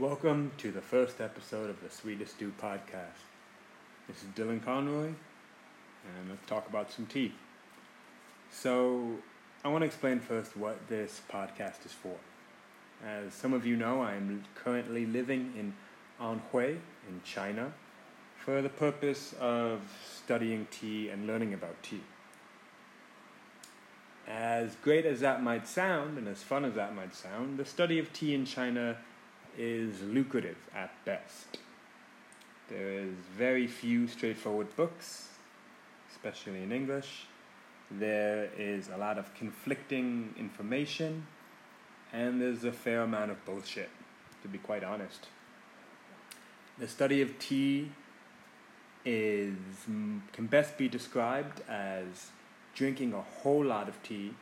Welcome to the first episode of the Sweetest Dew podcast. This is Dylan Conroy, and let's talk about some tea. So, I want to explain first what this podcast is for. As some of you know, I am currently living in Anhui in China for the purpose of studying tea and learning about tea. As great as that might sound, and as fun as that might sound, the study of tea in China is lucrative at best. There is very few straightforward books, especially in English. There is a lot of conflicting information, and there's a fair amount of bullshit, to be quite honest. The study of tea is mm, can best be described as drinking a whole lot of tea,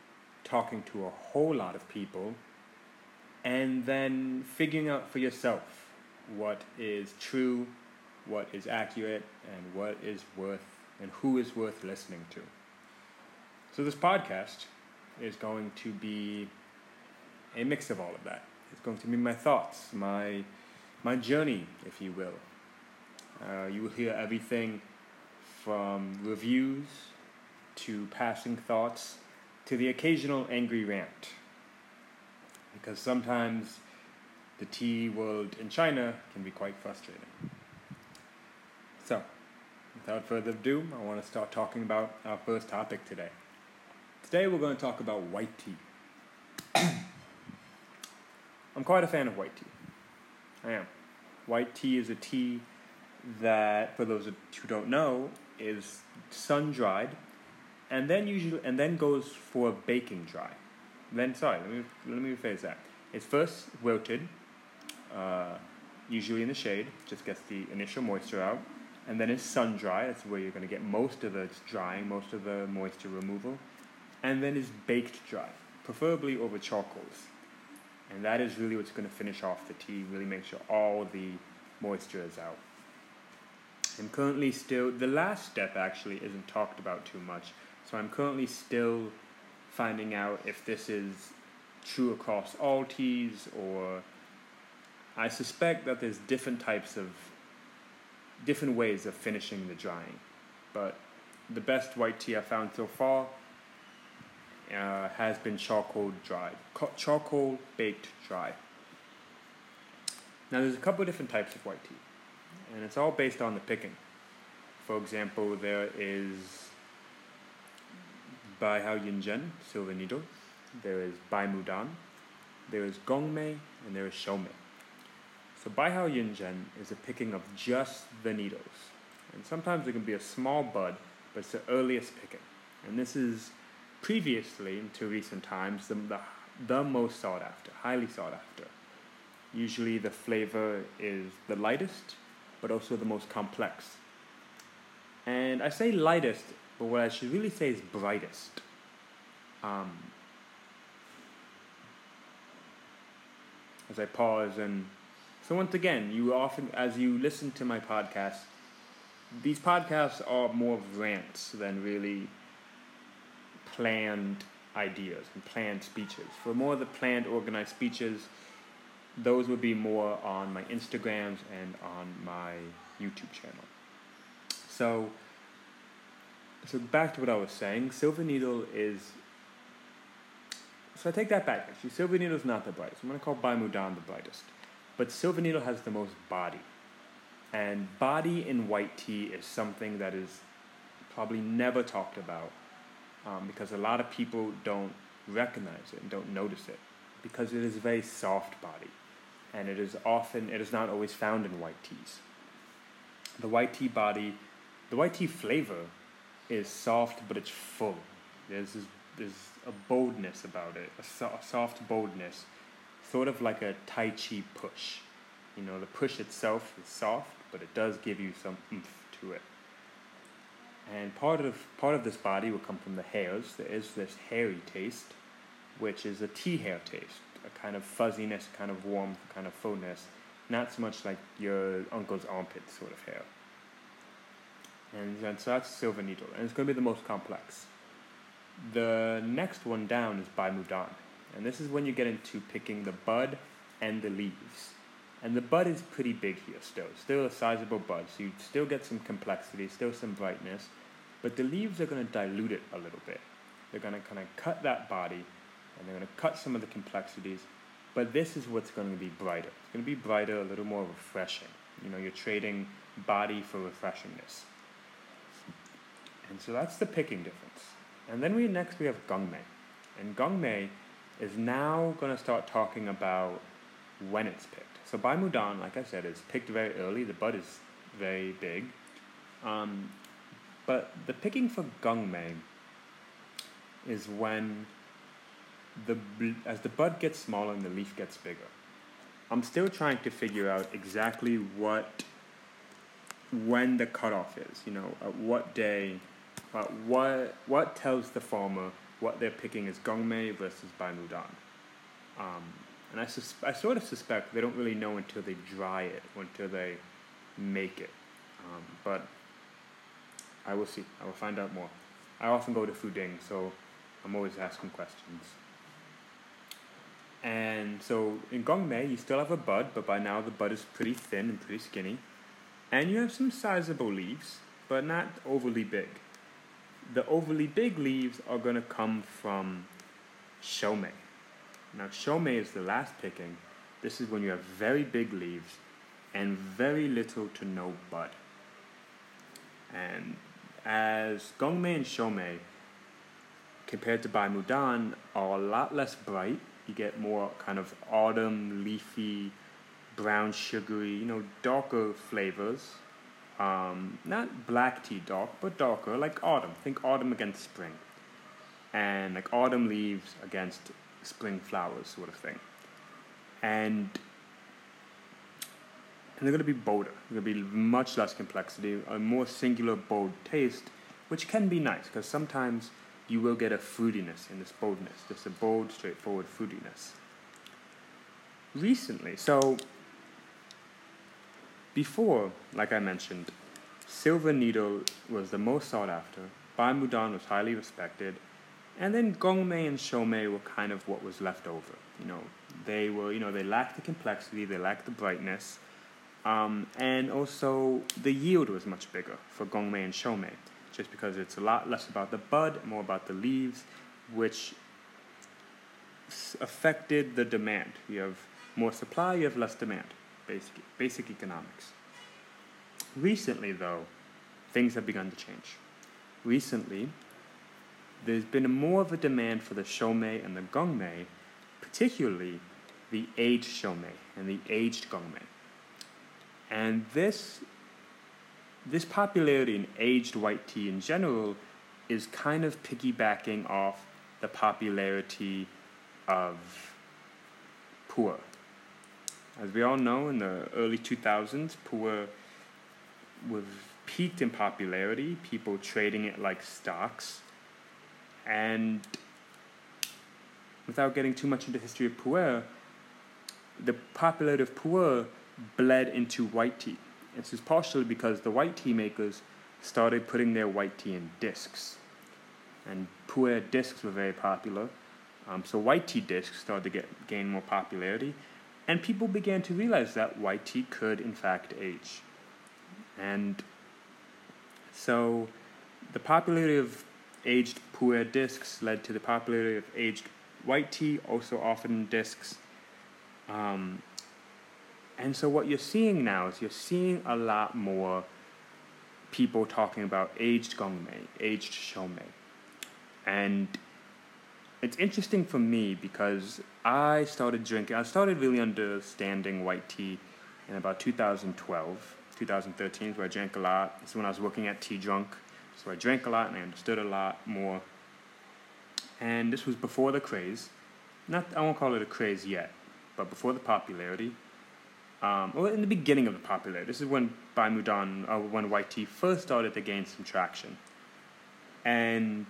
talking to a whole lot of people, and then figuring out for yourself what is true, what is accurate, and what is worth and who is worth listening to. So this podcast is going to be a mix of all of that. It's going to be my thoughts, my my journey, if you will. Uh, you will hear everything from reviews to passing thoughts to the occasional angry rant because sometimes the tea world in China can be quite frustrating. So, without further ado, I want to start talking about our first topic today. Today we're going to talk about white tea. I'm quite a fan of white tea. I am. White tea is a tea that, for those who don't know, is sun dried, and then usually and then goes for baking dry then sorry, let me let me rephrase that. It's first wilted, uh, usually in the shade, just gets the initial moisture out, and then it's sun dry. That's where you're going to get most of the drying, most of the moisture removal, and then it's baked dry, preferably over charcoals, and that is really what's going to finish off the tea. Really make sure all the moisture is out. I'm currently still the last step actually isn't talked about too much, so I'm currently still finding out if this is true across all teas or I suspect that there's different types of different ways of finishing the drying. But the best white tea I found so far uh, has been charcoal dried, charcoal baked dry. Now there's a couple of different types of white tea, and it's all based on the picking. For example, there is Bai Hao Yin Yinzhen, Silver Needle. There is Bai Mudan. There is Gong Gongmei, and there is Shoumei. So Bai Hao Yin Yinzhen is a picking of just the needles. And sometimes it can be a small bud, but it's the earliest picking. And this is previously, to recent times, the, the, the most sought after, highly sought after. Usually the flavor is the lightest, but also the most complex. And I say lightest but what I should really say is brightest. Um, as I pause and so once again, you often as you listen to my podcast, these podcasts are more rants than really planned ideas and planned speeches. For more of the planned, organized speeches, those would be more on my Instagrams and on my YouTube channel. So so back to what I was saying, Silver Needle is. So I take that back. Actually, Silver Needle is not the brightest. I'm going to call Bai Mudan the brightest, but Silver Needle has the most body, and body in white tea is something that is probably never talked about um, because a lot of people don't recognize it and don't notice it because it is a very soft body, and it is often it is not always found in white teas. The white tea body, the white tea flavor is soft, but it's full. There's this, there's a boldness about it, a, so, soft boldness, sort of like a Tai Chi push. You know, the push itself is soft, but it does give you some oomph to it. And part of part of this body will come from the hairs. There is this hairy taste, which is a tea hair taste, a kind of fuzziness, kind of warmth, kind of fullness, not so much like your uncle's armpit sort of hair. And, and so that's Silver Needle, and it's going to be the most complex. The next one down is Bai Mudan, and this is when you get into picking the bud and the leaves. And the bud is pretty big here still, still a sizable bud, so you still get some complexity, still some brightness, but the leaves are going to dilute it a little bit. They're going to kind of cut that body, and they're going to cut some of the complexities, but this is what's going to be brighter. It's going to be brighter, a little more refreshing. You know, you're trading body for refreshingness. And so that's the picking difference. And then we next we have Gongmei. And Gongmei is now going to start talking about when it's picked. So Bai Mudan, like I said, is picked very early. The bud is very big. Um, but the picking for Gongmei is when the as the bud gets smaller and the leaf gets bigger. I'm still trying to figure out exactly what when the cutoff is. You know, at what day, uh, what what tells the farmer what they're picking is Gongmei versus Bai Mudan. Um, and I, sus- I sort of suspect they don't really know until they dry it until they make it. Um, but I will see. I will find out more. I often go to Fuding, so I'm always asking questions. And so in Gongmei, you still have a bud, but by now the bud is pretty thin and pretty skinny. And you have some sizable leaves, but not overly big. The overly big leaves are going to come from Shoumei. Now, Shoumei is the last picking. This is when you have very big leaves and very little to no bud. And as Gongmei and Shoumei, compared to Bai Mudan, are a lot less bright. You get more kind of autumn, leafy, brown, sugary, you know, darker flavors. Um, not black tea dark, but darker, like autumn. Think autumn against spring. And like autumn leaves against spring flowers, sort of thing. And and they're going to be bolder. They're going to be much less complexity, a more singular, bold taste, which can be nice because sometimes you will get a fruitiness in this boldness, just a bold, straightforward fruitiness. Recently, so before, like I mentioned, Silver Needle was the most sought after, Bai Mudan was highly respected, and then Gongmei and Shoumei were kind of what was left over. You know, they were, you know, they lacked the complexity, they lacked the brightness, um, and also the yield was much bigger for Gongmei and Shoumei just because it's a lot less about the bud, more about the leaves, which affected the demand. You have more supply, you have less demand, basic, basic economics. Recently, though, things have begun to change. Recently, there's been more of a demand for the Shoumei and the Gongmei, particularly the aged Shoumei and the aged Gongmei. And this this popularity in aged white tea in general is kind of piggybacking off the popularity of pu'er. As we all know, in the early 2000s, pu'er was peaked in popularity, people trading it like stocks. And without getting too much into the history of pu'er, the popularity of pu'er bled into white tea. This is partially because the white tea makers started putting their white tea in discs. And pu'er discs were very popular. Um, so white tea discs started to get gain more popularity. And people began to realize that white tea could, in fact, age. And so the popularity of aged pu'er discs led to the popularity of aged white tea, also often discs. Um, and so what you're seeing now is you're seeing a lot more people talking about aged gongmei, aged shoumei. And it's interesting for me because I started drinking, I started really understanding white tea in about 2012, 2013, is where I drank a lot. Is when I was working at Tea Drunk. So I drank a lot and I understood a lot more. And this was before the craze. Not, I won't call it a craze yet, but before the popularity um, well, in the beginning of the popularity. This is when Bai Mudan, uh, when white tea first started to gain some traction. And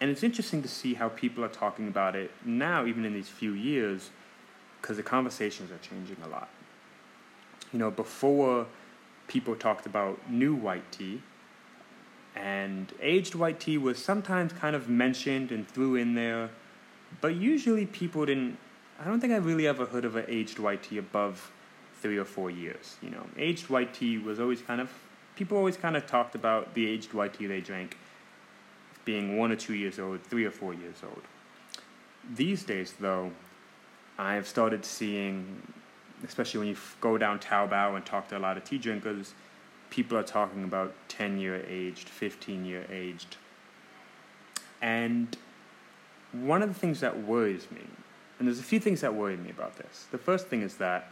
and it's interesting to see how people are talking about it now, even in these few years, because the conversations are changing a lot. You know, before people talked about new white tea, and aged white tea was sometimes kind of mentioned and threw in there, but usually people didn't I don't think I've really ever heard of an aged white tea above three or four years. You know, aged white tea was always kind of people always kind of talked about the aged white tea they drank being one or two years old, three or four years old. These days, though, I've started seeing, especially when you go down Taobao and talk to a lot of tea drinkers, people are talking about 10 year aged, 15 year aged. And one of the things that worries me, and there's a few things that worry me about this. The first thing is that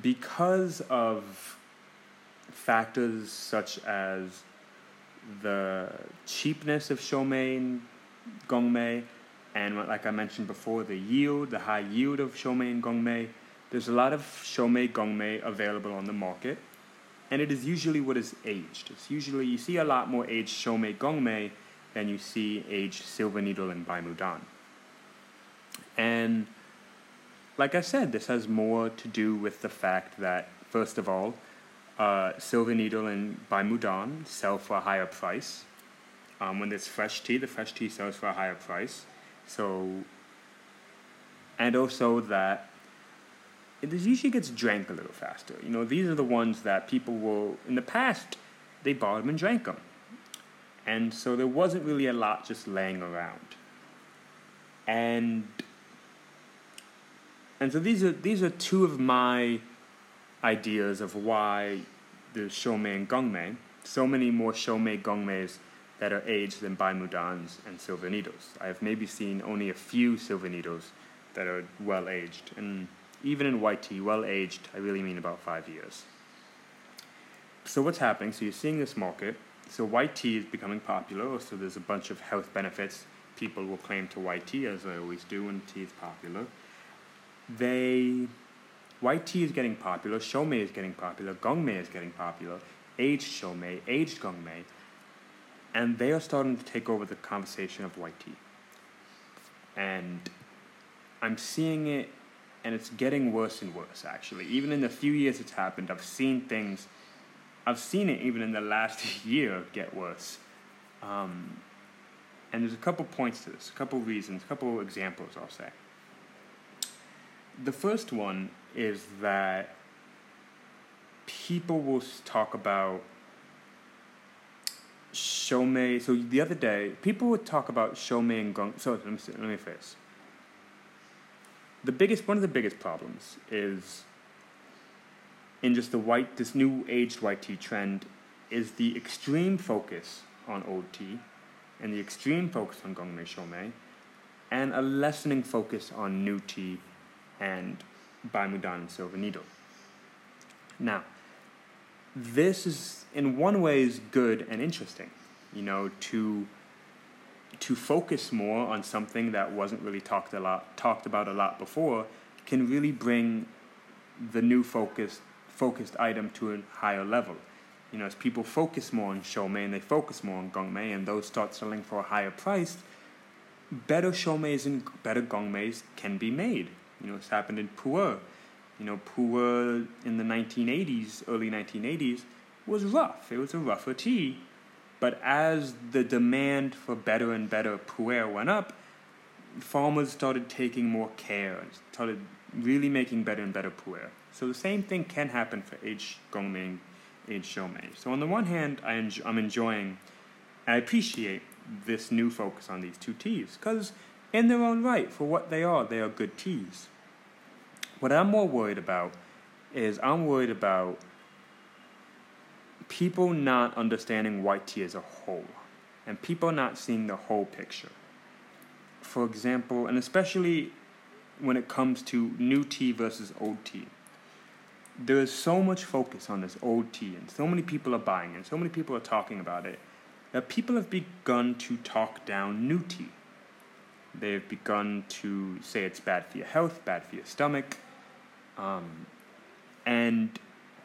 because of factors such as the cheapness of Shoumei Gongmei, and like I mentioned before, the yield, the high yield of Shoumei Gongmei, there's a lot of Shoumei Gongmei available on the market, and it is usually what is aged. It's usually, you see a lot more aged Shoumei Gongmei than you see aged Silver Needle and Baimudan. And like I said, this has more to do with the fact that, first of all, uh, Silver Needle and Baimudan sell for a higher price. Um, when there's fresh tea, the fresh tea sells for a higher price. So, and also that it usually gets drank a little faster. You know, these are the ones that people will, in the past, they bought them and drank them. And so there wasn't really a lot just laying around. And and so these are these are two of my ideas of why the Shoumei and Gongmei, so many more Shoumei Gongmeis that are aged than Baimudans and Silver Needles. I have maybe seen only a few Silver Needles that are well aged. And even in white tea, well aged, I really mean about five years. So what's happening? So you're seeing this market. So white tea is becoming popular. So there's a bunch of health benefits people will claim to white tea, as they always do when tea is popular. They White tea is getting popular, Shoumei is getting popular, Gongmei is getting popular, aged Shoumei, aged Gongmei, and they are starting to take over the conversation of white tea. And I'm seeing it, and it's getting worse and worse, actually. Even in the few years it's happened, I've seen things, I've seen it even in the last year get worse. Um, and there's a couple points to this, a couple reasons, a couple examples, I'll say. The first one is that people will talk about Shoumei. So the other day, people would talk about Shoumei and Gong. So let me let me face. The biggest one of the biggest problems is in just the white this new aged white tea trend is the extreme focus on old tea and the extreme focus on Gongmei Shoumei and a lessening focus on new tea and Baimudan and Silver Needle. Now, this is in one way is good and interesting, you know, to to focus more on something that wasn't really talked a lot talked about a lot before can really bring the new focused focused item to a higher level. You know, as people focus more on Shoumei and they focus more on Gongmei and those start selling for a higher price, better Shoumeis and better Gongmeis can be made. You know, it's happened in Pu'er. You know, Pu'er in the 1980s, early 1980s, was rough. It was a rougher tea. But as the demand for better and better Pu'er went up, farmers started taking more care and started really making better and better Pu'er. So the same thing can happen for H. Gongmei, H. Shoumei. So on the one hand, I I'm enjoying, I appreciate this new focus on these two teas because in their own right, for what they are, they are good teas. What I'm more worried about is I'm worried about people not understanding white tea as a whole and people not seeing the whole picture. For example, and especially when it comes to new tea versus old tea, there is so much focus on this old tea, and so many people are buying it, so many people are talking about it, that people have begun to talk down new tea. They've begun to say it's bad for your health, bad for your stomach. Um, and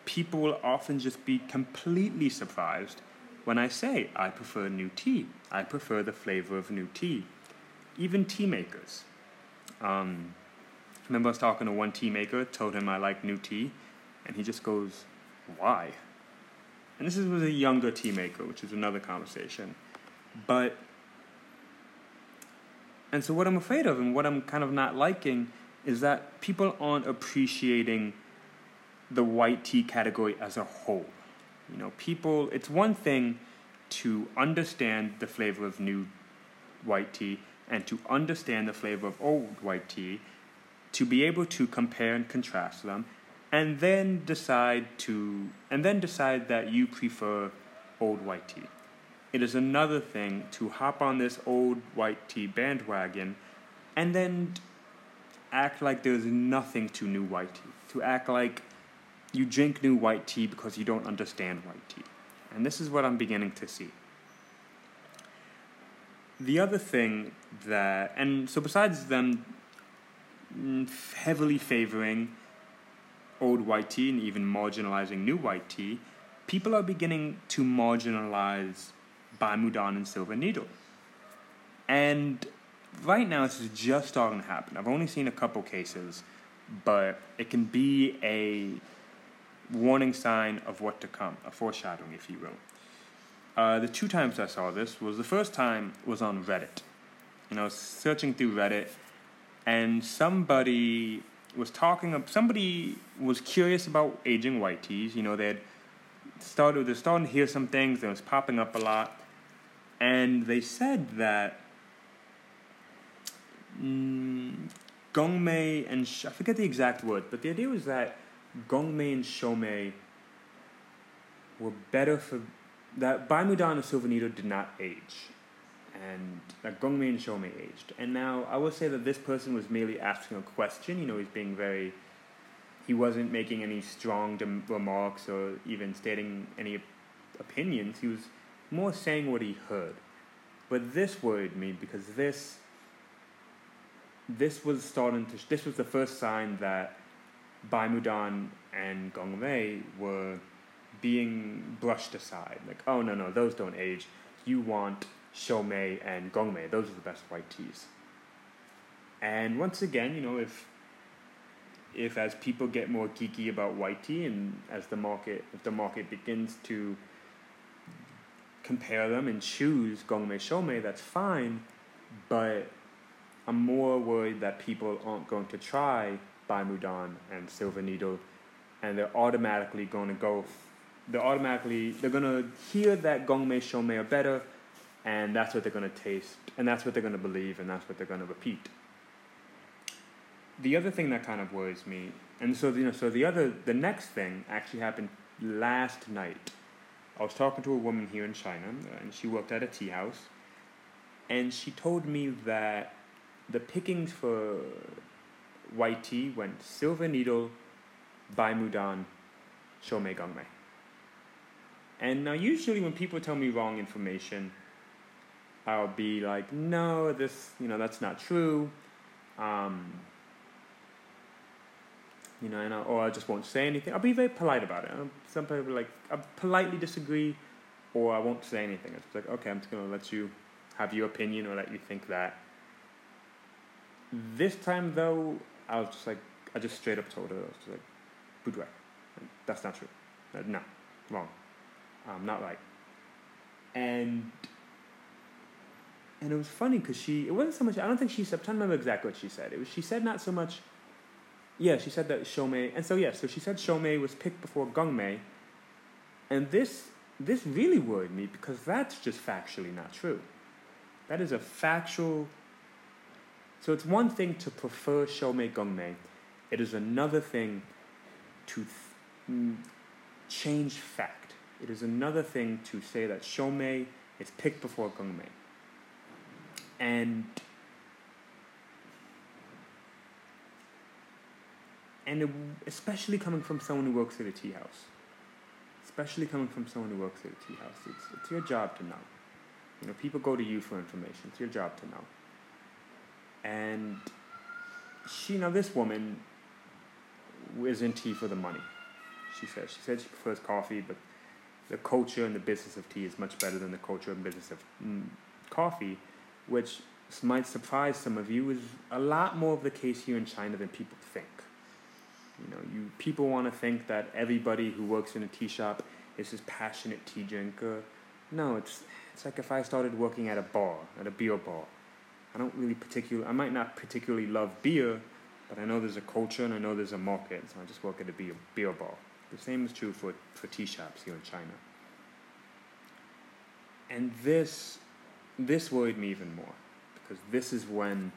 people will often just be completely surprised when I say I prefer new tea. I prefer the flavor of new tea. Even tea makers. Um, remember I was talking to one tea maker, told him I like new tea, and he just goes, Why? And this was a younger tea maker, which is another conversation. But and so what I'm afraid of and what I'm kind of not liking is that people aren't appreciating the white tea category as a whole. You know, people, it's one thing to understand the flavor of new white tea and to understand the flavor of old white tea, to be able to compare and contrast them, and then decide to and then decide that you prefer old white tea. It is another thing to hop on this old white tea bandwagon and then act like there's nothing to new white tea. To act like you drink new white tea because you don't understand white tea. And this is what I'm beginning to see. The other thing that, and so besides them mm, heavily favoring old white tea and even marginalizing new white tea, people are beginning to marginalize Bai Mudan and Silver Needle. And right now, this is just starting to happen. I've only seen a couple cases, but it can be a warning sign of what to come, a foreshadowing, if you will. Uh, the two times I saw this was the first time was on Reddit. You know, searching through Reddit, and somebody was talking. Somebody was curious about aging white teas. You know, they had started. They're starting to hear some things. That was popping up a lot, and they said that mm, Gongmei and I forget the exact word, but the idea was that Gongmei and Shoumei were better for that Bai Mudan and Silver Needle did not age, and that Gongmei and Shoumei aged. And now I will say that this person was merely asking a question. You know, he's being very. He wasn't making any strong dem- remarks or even stating any opinions. He was more saying what he heard. But this worried me because this. This was starting to. This was the first sign that Bai Mudan and Gongmei were being brushed aside. Like, oh no, no, those don't age. You want Shoumei and Gongmei. Those are the best white teas. And once again, you know, if if as people get more geeky about white tea and as the market if the market begins to compare them and choose Gongmei Shoumei, that's fine. But I'm more worried that people aren't going to try Bai Mudan and Silver Needle and they're automatically going to go they're automatically they're gonna hear that gongmei shoumei are better, and that's what they're gonna taste, and that's what they're gonna believe, and that's what they're gonna repeat. The other thing that kind of worries me, and so you know, so the other the next thing actually happened last night. I was talking to a woman here in China, and she worked at a tea house, and she told me that the pickings for white tea went silver needle, bai mudan, shoumei gongmei. And now, usually, when people tell me wrong information, I'll be like, no, this, you know, that's not true. Um, you know, and I, or I just won't say anything. I'll be very polite about it. Um, some people like, I politely disagree, or I won't say anything. It's like, okay, I'm just gonna let you have your opinion or let you think that. This time, though, I was just like, I just straight up told her, I was just like, bu dui. That's not true. Uh, no, wrong I'm not right. And and it was funny because she it wasn't so much I don't think she said I'm trying to remember exactly what she said. It was she said not so much yeah, she said that Shoumei and so yeah, so she said Shoumei was picked before Gongmei. And this this really worried me because that's just factually not true. That is a factual so it's one thing to prefer Shoumei Gongmei. It is another thing to th- mm, change fact. It is another thing to say that Shoumei is picked before Gongmei. And and it, especially coming from someone who works at a tea house. Especially coming from someone who works at a tea house. It's, it's your job to know. You know, people go to you for information. It's your job to know. And she, now this woman is in tea for the money. She says she said she prefers coffee, but the culture and the business of tea is much better than the culture and business of mm, coffee, which might surprise some of you is a lot more of the case here in China than people think. You people want to think that everybody who works in a tea shop is this passionate tea drinker. No, it's it's like if I started working at a bar, at a beer bar. I don't really particularly, I might not particularly love beer, but I know there's a culture and I know there's a market, so I just work at a beer, beer bar. The same is true for, for tea shops here in China. And this, this worried me even more because this is when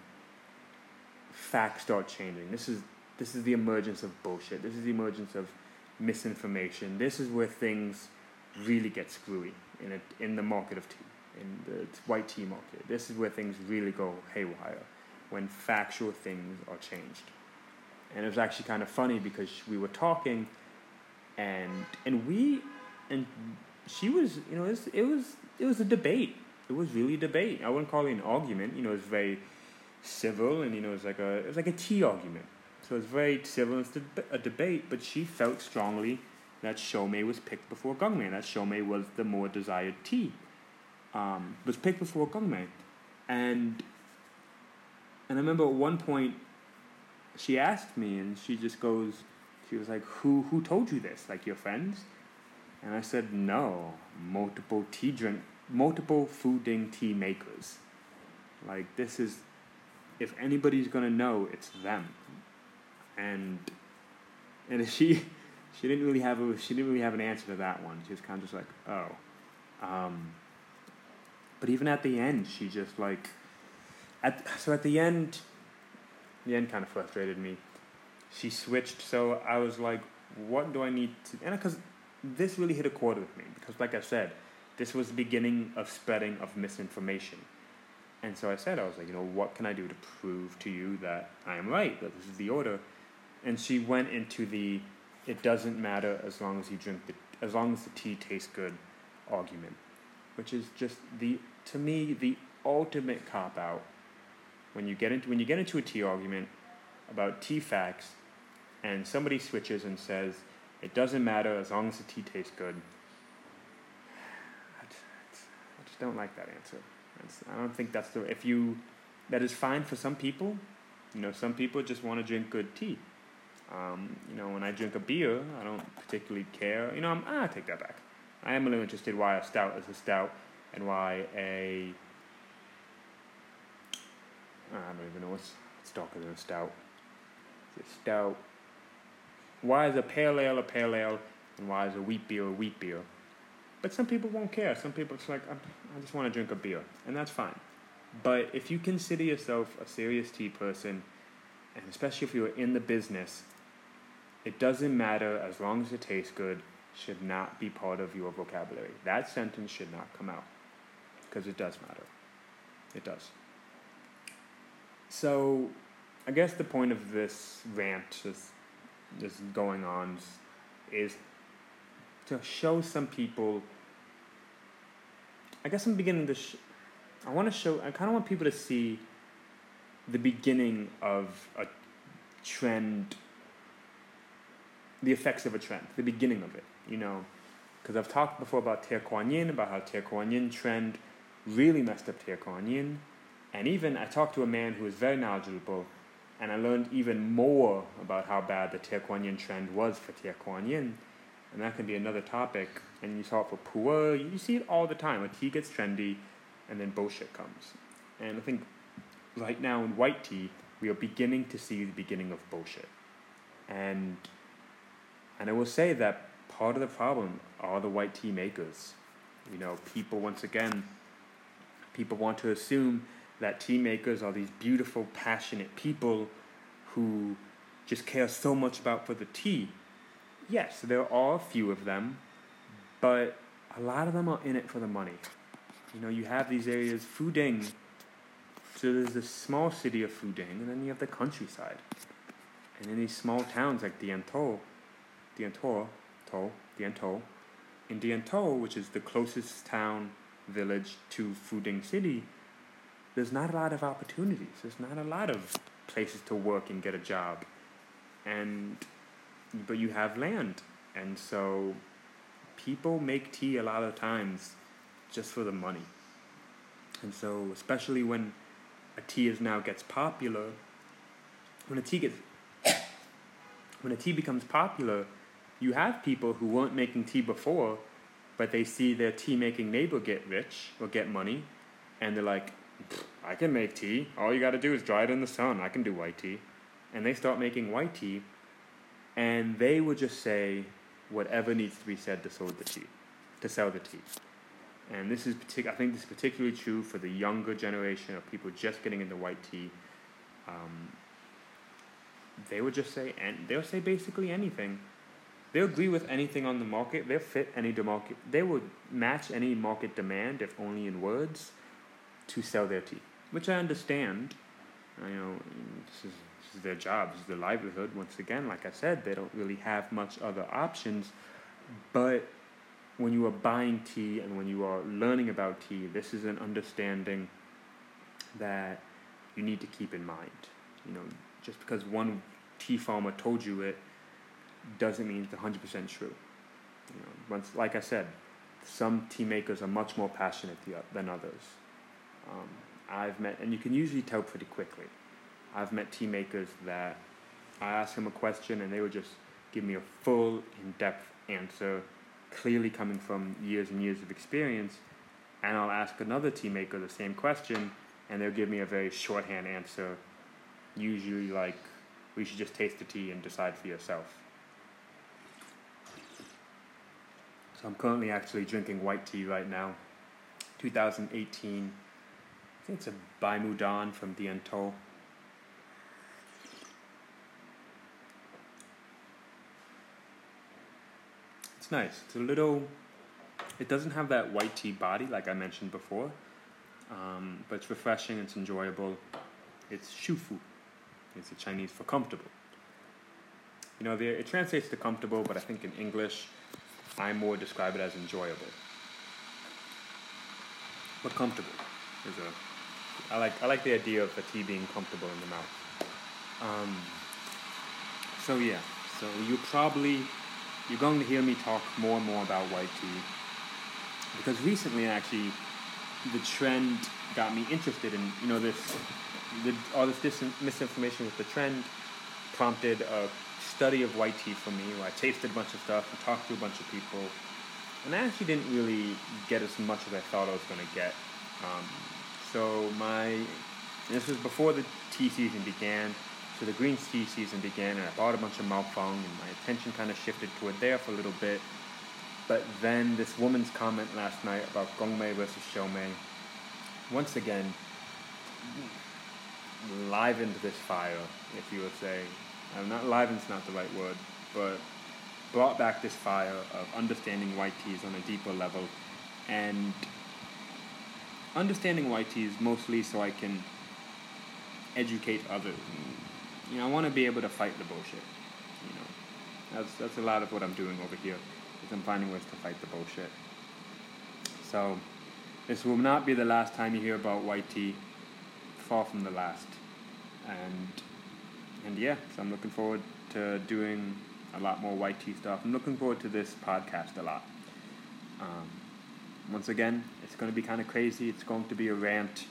facts start changing. This is, this is the emergence of bullshit. This is the emergence of misinformation. This is where things really get screwy in, a, in the market of tea, in the white tea market. This is where things really go haywire when factual things are changed. And it was actually kind of funny because we were talking, and and we and she was you know it was it was, it was a debate. It was really a debate. I wouldn't call it an argument. You know, it was very civil, and you know, it was like a it was like a tea argument. So it was very civil. It's a debate, but she felt strongly that Shoumei was picked before Gongmei. That Shoumei was the more desired tea. Um, was picked before Gongmei, and and I remember at one point, she asked me, and she just goes, she was like, "Who who told you this? Like your friends?" And I said, "No, multiple tea drink, multiple Fuding tea makers. Like this is, if anybody's gonna know, it's them." And and she she didn't really have a she didn't really have an answer to that one. She was kind of just like, "Oh." Um, but even at the end, she just like at so at the end, the end kind of frustrated me. She switched, so I was like, "What do I need to?" And because this really hit a chord with me, because like I said, this was the beginning of spreading of misinformation. And so I said, I was like, you know, what can I do to prove to you that I am right, that this is the order? And she went into the, it doesn't matter as long as you drink the, as long as the tea tastes good argument, which is just the, to me, the ultimate cop out when you get into when you get into a tea argument about tea facts, and somebody switches and says it doesn't matter as long as the tea tastes good. I just don't like that answer. I don't think that's the if you that is fine for some people. You know, some people just want to drink good tea. Um, you know, when I drink a beer, I don't particularly care. You know, I'm, I take that back. I am a little interested why a stout is a stout and why a I don't even know what's, what's darker than a stout. It's a stout. Why is a pale ale a pale ale, and why is a wheat beer a wheat beer? But some people won't care. Some people, it's like, I just want to drink a beer, and that's fine. But if you consider yourself a serious tea person, and especially if you're in the business, it doesn't matter as long as it tastes good, should not be part of your vocabulary. That sentence should not come out because it does matter. It does. So, I guess the point of this rant, this, this going on, is to show some people. I guess I'm beginning to. Sh- I want to show. I kind of want people to see the beginning of a trend, the effects of a trend, the beginning of it. You know, because I've talked before about Tie Kuan Yin, about how Tie Kuan Yin trend really messed up Tie Kuan Yin and even I talked to a man who was very knowledgeable, and I learned even more about how bad the Tie Kuan Yin trend was for Tie Kuan Yin. And that can be another topic. And you saw it for Pu'er. You see it all the time. A tea gets trendy, and then bullshit comes. And I think right now in white tea, we are beginning to see the beginning of bullshit. And and I will say that part of the problem are the white tea makers. You know, people once again, people want to assume that tea makers are these beautiful, passionate people who just care so much about for the tea. Yes, there are a few of them, but a lot of them are in it for the money. You know, you have these areas, Fuding. So there's this small city of Fuding, and then you have the countryside. And in these small towns like Diantou, Diantou, To, Diantou, in Diantou, which is the closest town, village to Fuding City, there's not a lot of opportunities. There's not a lot of places to work and get a job. And but you have land. And so people make tea a lot of times just for the money. And so especially when a tea is now gets popular, when a tea gets when a tea becomes popular, you have people who weren't making tea before, but they see their tea making neighbor get rich or get money, and they're like, I can make tea. All you got to do is dry it in the sun. I can do white tea. And they start making white tea, and they would just say whatever needs to be said to sell the tea, to sell the tea. And this is partic- I think this is particularly true for the younger generation of people just getting into white tea. Um, they would just say, and they'll say basically anything. They'll agree with anything on the market. They'll fit any market. They would match any market demand, if only in words, to sell their tea, which I understand. You know, this is, this is their job, this is their livelihood. Once again, like I said, they don't really have much other options. But when you are buying tea and when you are learning about tea, this is an understanding that you need to keep in mind. You know, just because one tea farmer told you it doesn't mean it's 100% true. You know, once, like I said, some tea makers are much more passionate than others. Um, I've met, and you can usually tell pretty quickly. I've met tea makers that I ask them a question and they would just give me a full, in depth answer, clearly coming from years and years of experience. And I'll ask another tea maker the same question and they'll give me a very shorthand answer, usually like, we should just taste the tea and decide for yourself. So I'm currently actually drinking white tea right now, 2018 I think it's a Baimu Dan from Diantou. It's nice. It's a little. It doesn't have that white tea body like I mentioned before, um, but it's refreshing. It's enjoyable. It's shufu. It's the Chinese for comfortable. You know, it translates to comfortable, but I think in English, I more describe it as enjoyable. But comfortable is a I like I like the idea of a tea being comfortable in the mouth. Um, so yeah, so you probably you're going to hear me talk more and more about white tea because recently actually the trend got me interested in you know this the, all this dis- misinformation with the trend prompted a study of white tea for me where I tasted a bunch of stuff and talked to a bunch of people and I actually didn't really get as much as I thought I was going to get. Um, so my this was before the tea season began. So the green tea season began, and I bought a bunch of Maofeng, and my attention kind of shifted toward there for a little bit. But then this woman's comment last night about Gongmei versus Shoumei, once again, livened this fire, if you would say. Uh, not liven's not the right word, but brought back this fire of understanding white teas on a deeper level and understanding white tea is mostly so I can educate others. you know, I want to be able to fight the bullshit. You know, that's that's a lot of what I'm doing over here. Is I'm finding ways to fight the bullshit. So, this will not be the last time you hear about white tea. Far from the last. And and yeah, so I'm looking forward to doing a lot more white tea stuff. I'm looking forward to this podcast a lot. Um, once again, it's going to be kind of crazy. It's going to be a rant.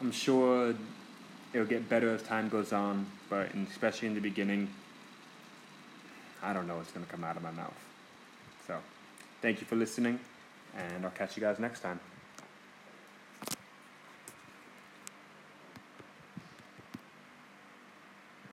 I'm sure it'll get better as time goes on, but in, especially in the beginning, I don't know what's going to come out of my mouth. So, thank you for listening, and I'll catch you guys next time.